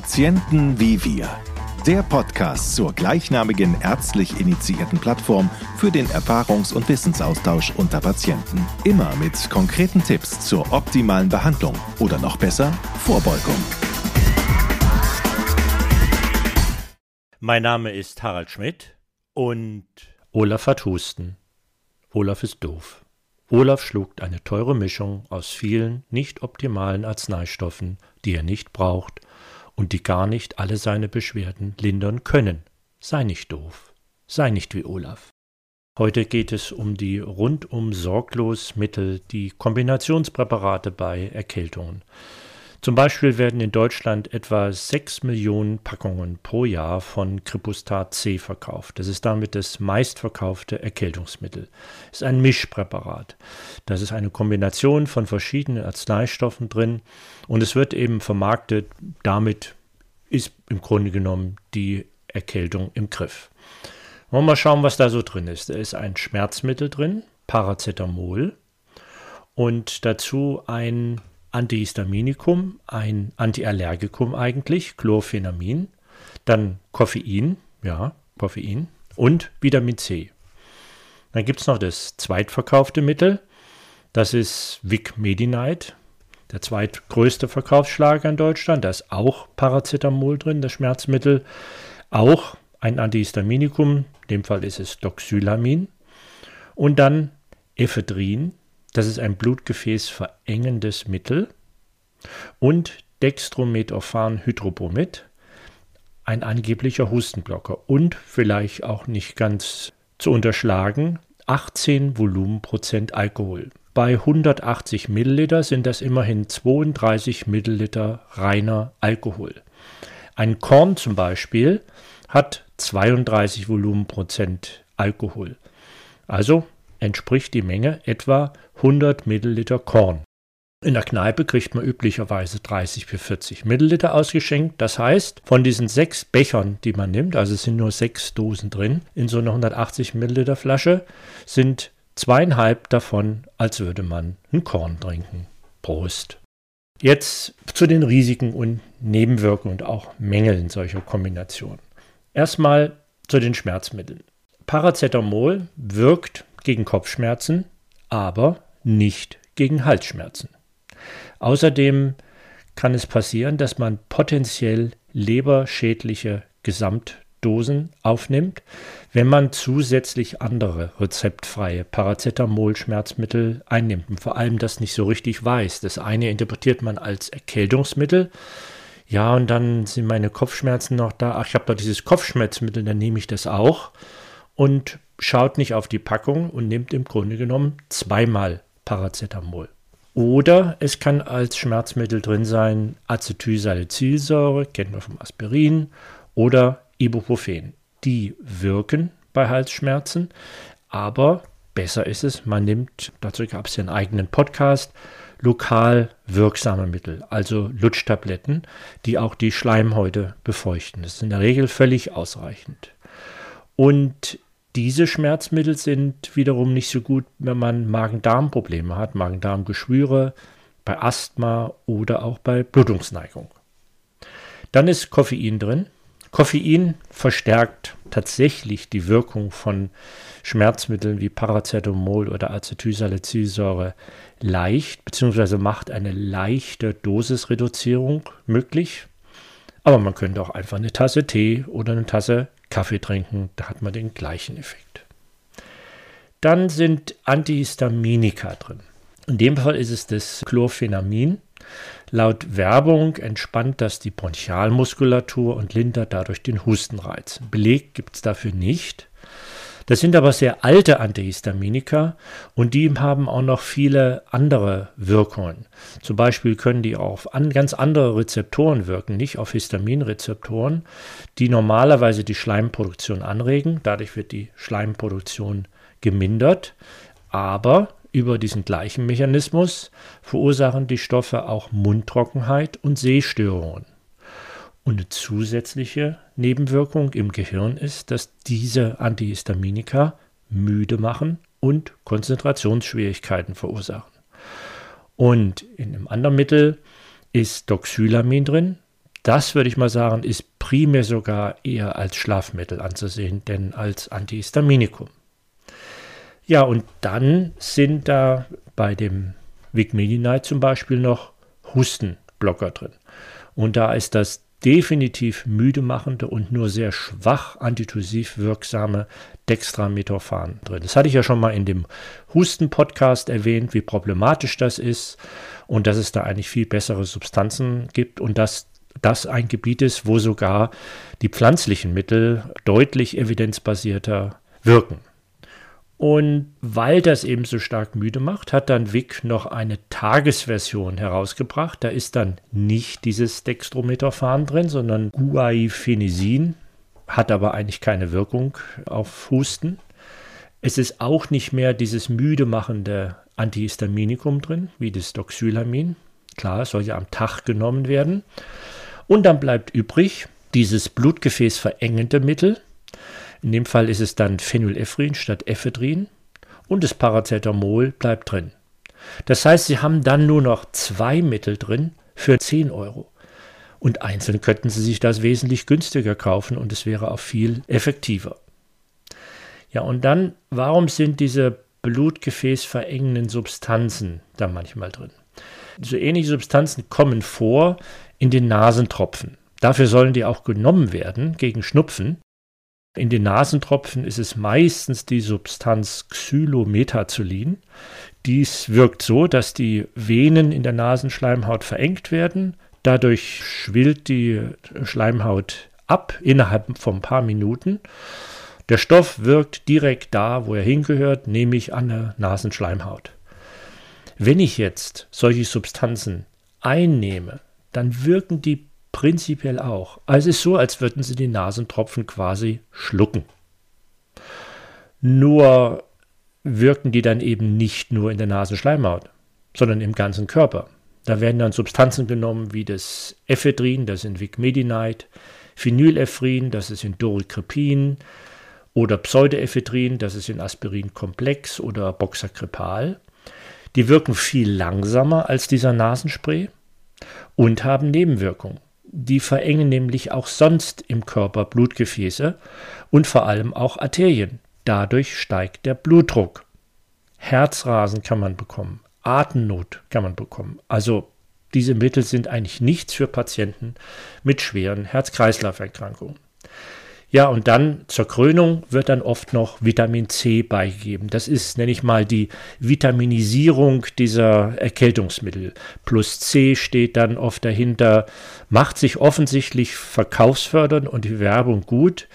Patienten wie wir. Der Podcast zur gleichnamigen ärztlich initiierten Plattform für den Erfahrungs- und Wissensaustausch unter Patienten. Immer mit konkreten Tipps zur optimalen Behandlung oder noch besser Vorbeugung. Mein Name ist Harald Schmidt und Olaf hat Husten. Olaf ist doof. Olaf schluckt eine teure Mischung aus vielen nicht optimalen Arzneistoffen, die er nicht braucht und die gar nicht alle seine Beschwerden lindern können. Sei nicht doof. Sei nicht wie Olaf. Heute geht es um die rundum sorglos Mittel, die Kombinationspräparate bei Erkältungen. Zum Beispiel werden in Deutschland etwa 6 Millionen Packungen pro Jahr von Kripustat C verkauft. Das ist damit das meistverkaufte Erkältungsmittel. Es ist ein Mischpräparat. Das ist eine Kombination von verschiedenen Arzneistoffen drin und es wird eben vermarktet. Damit ist im Grunde genommen die Erkältung im Griff. Wollen wir mal schauen, was da so drin ist. Da ist ein Schmerzmittel drin, Paracetamol und dazu ein Antihistaminikum, ein Antiallergikum eigentlich, Chlorphenamin, dann Koffein, ja, Koffein und Vitamin C. Dann gibt es noch das zweitverkaufte Mittel, das ist Vic Medi-Night, der zweitgrößte Verkaufsschlager in Deutschland. Da ist auch Paracetamol drin, das Schmerzmittel, auch ein Antihistaminikum, in dem Fall ist es Doxylamin, und dann Ephedrin, das ist ein Blutgefäß verengendes Mittel und Dextrometophan Hydrobromid, ein angeblicher Hustenblocker und vielleicht auch nicht ganz zu unterschlagen 18 Volumenprozent Alkohol. Bei 180 Milliliter sind das immerhin 32 Milliliter reiner Alkohol. Ein Korn zum Beispiel hat 32 Volumenprozent Alkohol. Also entspricht die Menge etwa 100 Milliliter Korn. In der Kneipe kriegt man üblicherweise 30 bis 40 Milliliter ausgeschenkt. Das heißt, von diesen sechs Bechern, die man nimmt, also es sind nur sechs Dosen drin, in so einer 180 Milliliter Flasche, sind zweieinhalb davon, als würde man ein Korn trinken. Prost. Jetzt zu den Risiken und Nebenwirkungen und auch Mängeln solcher Kombinationen. Erstmal zu den Schmerzmitteln. Paracetamol wirkt gegen Kopfschmerzen, aber nicht gegen Halsschmerzen. Außerdem kann es passieren, dass man potenziell leberschädliche Gesamtdosen aufnimmt, wenn man zusätzlich andere rezeptfreie Paracetamol-Schmerzmittel einnimmt und vor allem das nicht so richtig weiß. Das eine interpretiert man als Erkältungsmittel. Ja, und dann sind meine Kopfschmerzen noch da. Ach, ich habe da dieses Kopfschmerzmittel, dann nehme ich das auch. Und schaut nicht auf die Packung und nimmt im Grunde genommen zweimal Paracetamol. Oder es kann als Schmerzmittel drin sein Acetylsalicylsäure, kennen wir vom Aspirin, oder Ibuprofen. Die wirken bei Halsschmerzen, aber besser ist es, man nimmt, dazu gab es ja einen eigenen Podcast, lokal wirksame Mittel, also Lutschtabletten, die auch die Schleimhäute befeuchten. Das ist in der Regel völlig ausreichend. Und diese Schmerzmittel sind wiederum nicht so gut, wenn man Magen-Darm-Probleme hat, Magen-Darm-Geschwüre, bei Asthma oder auch bei Blutungsneigung. Dann ist Koffein drin. Koffein verstärkt tatsächlich die Wirkung von Schmerzmitteln wie Paracetamol oder Acetylsalicylsäure leicht, beziehungsweise macht eine leichte Dosisreduzierung möglich. Aber man könnte auch einfach eine Tasse Tee oder eine Tasse Kaffee trinken, da hat man den gleichen Effekt. Dann sind Antihistaminika drin. In dem Fall ist es das Chlorphenamin. Laut Werbung entspannt das die Bronchialmuskulatur und lindert dadurch den Hustenreiz. Beleg gibt es dafür nicht. Das sind aber sehr alte Antihistaminika und die haben auch noch viele andere Wirkungen. Zum Beispiel können die auf an, ganz andere Rezeptoren wirken, nicht auf Histaminrezeptoren, die normalerweise die Schleimproduktion anregen. Dadurch wird die Schleimproduktion gemindert. Aber über diesen gleichen Mechanismus verursachen die Stoffe auch Mundtrockenheit und Sehstörungen. Und eine zusätzliche Nebenwirkung im Gehirn ist, dass diese Antihistaminika müde machen und Konzentrationsschwierigkeiten verursachen. Und in einem anderen Mittel ist Doxylamin drin. das würde ich mal sagen, ist primär sogar eher als Schlafmittel anzusehen, denn als Antihistaminikum. Ja, und dann sind da bei dem Vigmedinite zum Beispiel noch Hustenblocker drin. Und da ist das definitiv müde machende und nur sehr schwach antitussiv wirksame Dextrametophan drin. Das hatte ich ja schon mal in dem Husten-Podcast erwähnt, wie problematisch das ist und dass es da eigentlich viel bessere Substanzen gibt und dass das ein Gebiet ist, wo sogar die pflanzlichen Mittel deutlich evidenzbasierter wirken. Und weil das eben so stark müde macht, hat dann Wick noch eine Tagesversion herausgebracht. Da ist dann nicht dieses Dextrometaphan drin, sondern Guaifenesin, hat aber eigentlich keine Wirkung auf Husten. Es ist auch nicht mehr dieses müde machende Antihistaminikum drin, wie das Doxylamin. Klar, es soll ja am Tag genommen werden. Und dann bleibt übrig dieses Blutgefäß verengende Mittel, in dem Fall ist es dann Phenylephrin statt Ephedrin und das Paracetamol bleibt drin. Das heißt, Sie haben dann nur noch zwei Mittel drin für 10 Euro. Und einzeln könnten Sie sich das wesentlich günstiger kaufen und es wäre auch viel effektiver. Ja, und dann, warum sind diese blutgefäßverengenden Substanzen da manchmal drin? So ähnliche Substanzen kommen vor in den Nasentropfen. Dafür sollen die auch genommen werden gegen Schnupfen. In den Nasentropfen ist es meistens die Substanz Xylometazolin. Dies wirkt so, dass die Venen in der Nasenschleimhaut verengt werden. Dadurch schwillt die Schleimhaut ab innerhalb von ein paar Minuten. Der Stoff wirkt direkt da, wo er hingehört, nämlich an der Nasenschleimhaut. Wenn ich jetzt solche Substanzen einnehme, dann wirken die prinzipiell auch. Also es ist so, als würden sie die Nasentropfen quasi schlucken. Nur wirken die dann eben nicht nur in der Nasenschleimhaut, sondern im ganzen Körper. Da werden dann Substanzen genommen wie das Ephedrin, das ist in Vigmedinite, Phenylephrin, das ist in Dorikrepin, oder Pseudoephedrin, das ist in Aspirinkomplex oder Boxakripal. Die wirken viel langsamer als dieser Nasenspray und haben Nebenwirkungen. Die verengen nämlich auch sonst im Körper Blutgefäße und vor allem auch Arterien. Dadurch steigt der Blutdruck. Herzrasen kann man bekommen, Atemnot kann man bekommen. Also diese Mittel sind eigentlich nichts für Patienten mit schweren Herz-Kreislauf-Erkrankungen. Ja, und dann zur Krönung wird dann oft noch Vitamin C beigegeben. Das ist, nenne ich mal, die Vitaminisierung dieser Erkältungsmittel. Plus C steht dann oft dahinter, macht sich offensichtlich verkaufsfördernd und die Werbung gut,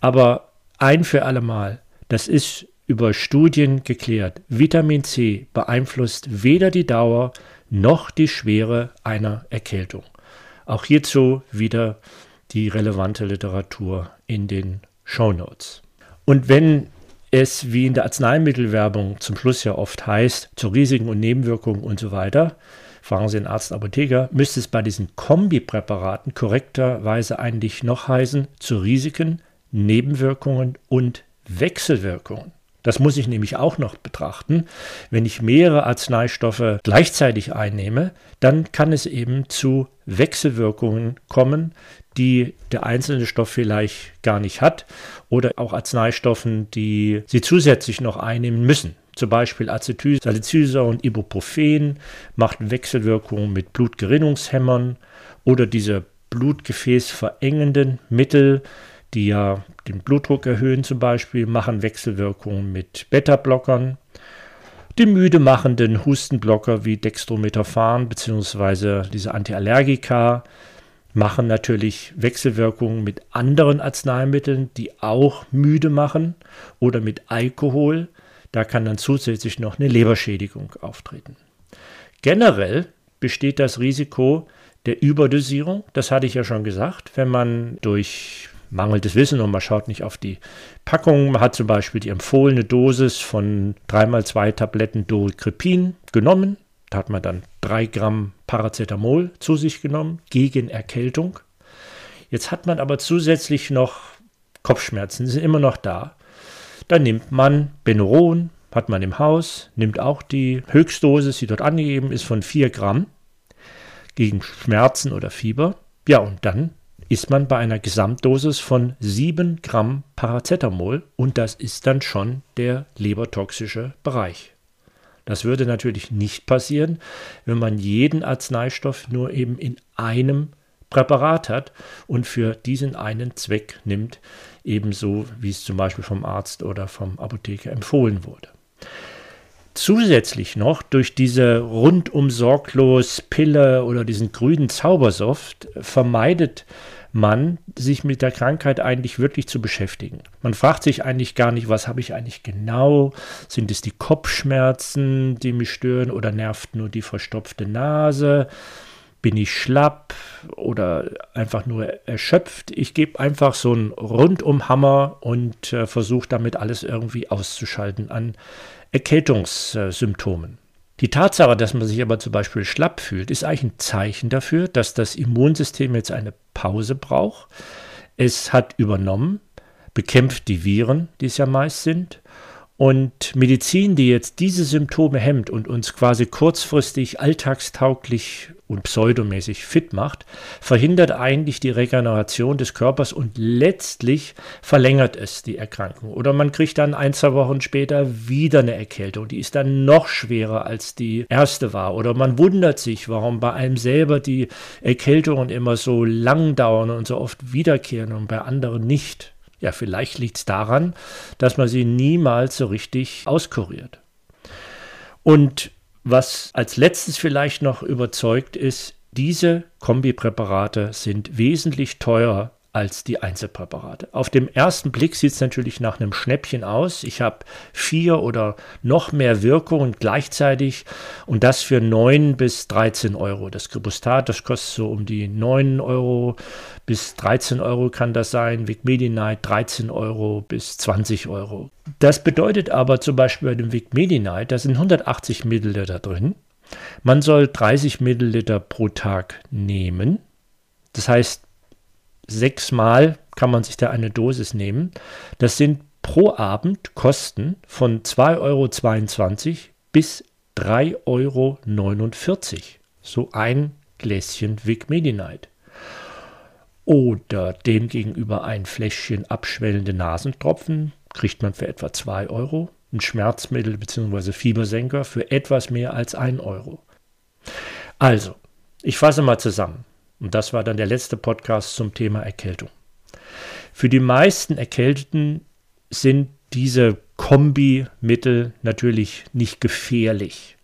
aber ein für alle Mal, das ist über Studien geklärt. Vitamin C beeinflusst weder die Dauer noch die Schwere einer Erkältung. Auch hierzu wieder die relevante Literatur in den Show Notes. Und wenn es, wie in der Arzneimittelwerbung zum Schluss ja oft heißt, zu Risiken und Nebenwirkungen und so weiter, fragen Sie den Arzt Apotheker, müsste es bei diesen Kombipräparaten korrekterweise eigentlich noch heißen, zu Risiken, Nebenwirkungen und Wechselwirkungen. Das muss ich nämlich auch noch betrachten. Wenn ich mehrere Arzneistoffe gleichzeitig einnehme, dann kann es eben zu Wechselwirkungen kommen, die der einzelne Stoff vielleicht gar nicht hat oder auch Arzneistoffen, die sie zusätzlich noch einnehmen müssen. Zum Beispiel Acetylsalicylsäure und Ibuprofen macht Wechselwirkungen mit Blutgerinnungshämmern oder diese blutgefäßverengenden Mittel, die ja den Blutdruck erhöhen zum Beispiel, machen Wechselwirkungen mit Beta-Blockern. Die müde machenden Hustenblocker wie Dextrometaphan bzw. diese Antiallergika machen natürlich Wechselwirkungen mit anderen Arzneimitteln, die auch müde machen oder mit Alkohol. Da kann dann zusätzlich noch eine Leberschädigung auftreten. Generell besteht das Risiko der Überdosierung, das hatte ich ja schon gesagt, wenn man durch mangelndes Wissen und man schaut nicht auf die Packung. Man hat zum Beispiel die empfohlene Dosis von 3x2 Tabletten Dorikrepin genommen, da hat man dann drei Gramm Paracetamol zu sich genommen gegen Erkältung. Jetzt hat man aber zusätzlich noch Kopfschmerzen, die sind immer noch da. Dann nimmt man Benuron, hat man im Haus, nimmt auch die Höchstdosis, die dort angegeben ist, von 4 Gramm gegen Schmerzen oder Fieber. Ja, und dann ist man bei einer Gesamtdosis von 7 Gramm Paracetamol und das ist dann schon der lebertoxische Bereich. Das würde natürlich nicht passieren, wenn man jeden Arzneistoff nur eben in einem Präparat hat und für diesen einen Zweck nimmt, ebenso wie es zum Beispiel vom Arzt oder vom Apotheker empfohlen wurde. Zusätzlich noch durch diese rundum sorglos Pille oder diesen grünen Zaubersoft vermeidet man, sich mit der Krankheit eigentlich wirklich zu beschäftigen. Man fragt sich eigentlich gar nicht, was habe ich eigentlich genau? Sind es die Kopfschmerzen, die mich stören oder nervt nur die verstopfte Nase? Bin ich schlapp oder einfach nur erschöpft? Ich gebe einfach so einen Rundumhammer und äh, versuche damit alles irgendwie auszuschalten an Erkältungssymptomen. Die Tatsache, dass man sich aber zum Beispiel schlapp fühlt, ist eigentlich ein Zeichen dafür, dass das Immunsystem jetzt eine Pause braucht. Es hat übernommen, bekämpft die Viren, die es ja meist sind, und Medizin, die jetzt diese Symptome hemmt und uns quasi kurzfristig alltagstauglich und pseudomäßig fit macht, verhindert eigentlich die Regeneration des Körpers und letztlich verlängert es die Erkrankung. Oder man kriegt dann ein, zwei Wochen später wieder eine Erkältung, die ist dann noch schwerer als die erste war. Oder man wundert sich, warum bei einem selber die Erkältungen immer so lang dauern und so oft wiederkehren und bei anderen nicht. Ja, vielleicht liegt es daran, dass man sie niemals so richtig auskuriert. Und was als letztes vielleicht noch überzeugt ist, diese Kombipräparate sind wesentlich teurer als die Einzelpräparate. Auf dem ersten Blick sieht es natürlich nach einem Schnäppchen aus. Ich habe vier oder noch mehr Wirkungen gleichzeitig und das für 9 bis 13 Euro. Das Kribustat, das kostet so um die 9 Euro bis 13 Euro kann das sein. Vicmedinite 13 Euro bis 20 Euro. Das bedeutet aber zum Beispiel bei dem Vicmedinite, da sind 180 Milliliter drin. Man soll 30 Milliliter pro Tag nehmen. Das heißt, sechsmal kann man sich da eine Dosis nehmen. Das sind pro Abend Kosten von 2,22 Euro bis 3,49 Euro. So ein Gläschen Vic Medi-Night. Oder demgegenüber ein Fläschchen abschwellende Nasentropfen kriegt man für etwa 2 Euro. Ein Schmerzmittel bzw. Fiebersenker für etwas mehr als 1 Euro. Also, ich fasse mal zusammen. Und das war dann der letzte Podcast zum Thema Erkältung. Für die meisten Erkälteten sind diese Kombimittel natürlich nicht gefährlich.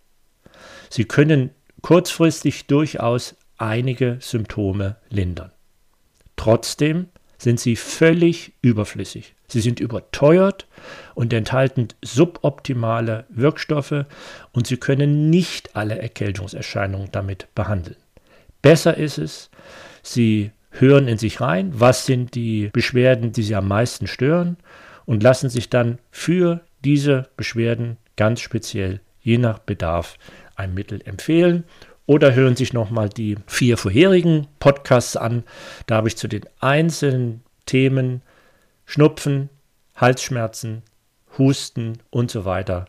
Sie können kurzfristig durchaus einige Symptome lindern. Trotzdem sind sie völlig überflüssig. Sie sind überteuert und enthalten suboptimale Wirkstoffe und sie können nicht alle Erkältungserscheinungen damit behandeln. Besser ist es, Sie hören in sich rein, was sind die Beschwerden, die Sie am meisten stören und lassen sich dann für diese Beschwerden ganz speziell, je nach Bedarf, ein Mittel empfehlen oder hören sich nochmal die vier vorherigen Podcasts an. Da habe ich zu den einzelnen Themen Schnupfen, Halsschmerzen, Husten und so weiter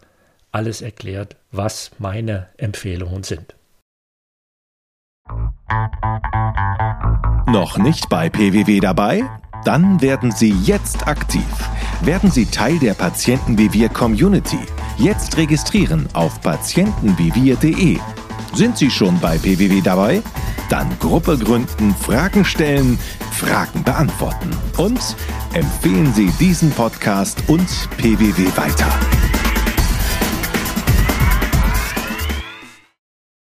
alles erklärt, was meine Empfehlungen sind. Noch nicht bei PWW dabei? Dann werden Sie jetzt aktiv. Werden Sie Teil der Patienten wie wir Community. Jetzt registrieren auf patientenwiewir.de. Sind Sie schon bei PWW dabei? Dann Gruppe gründen, Fragen stellen, Fragen beantworten. Und empfehlen Sie diesen Podcast und PWW weiter.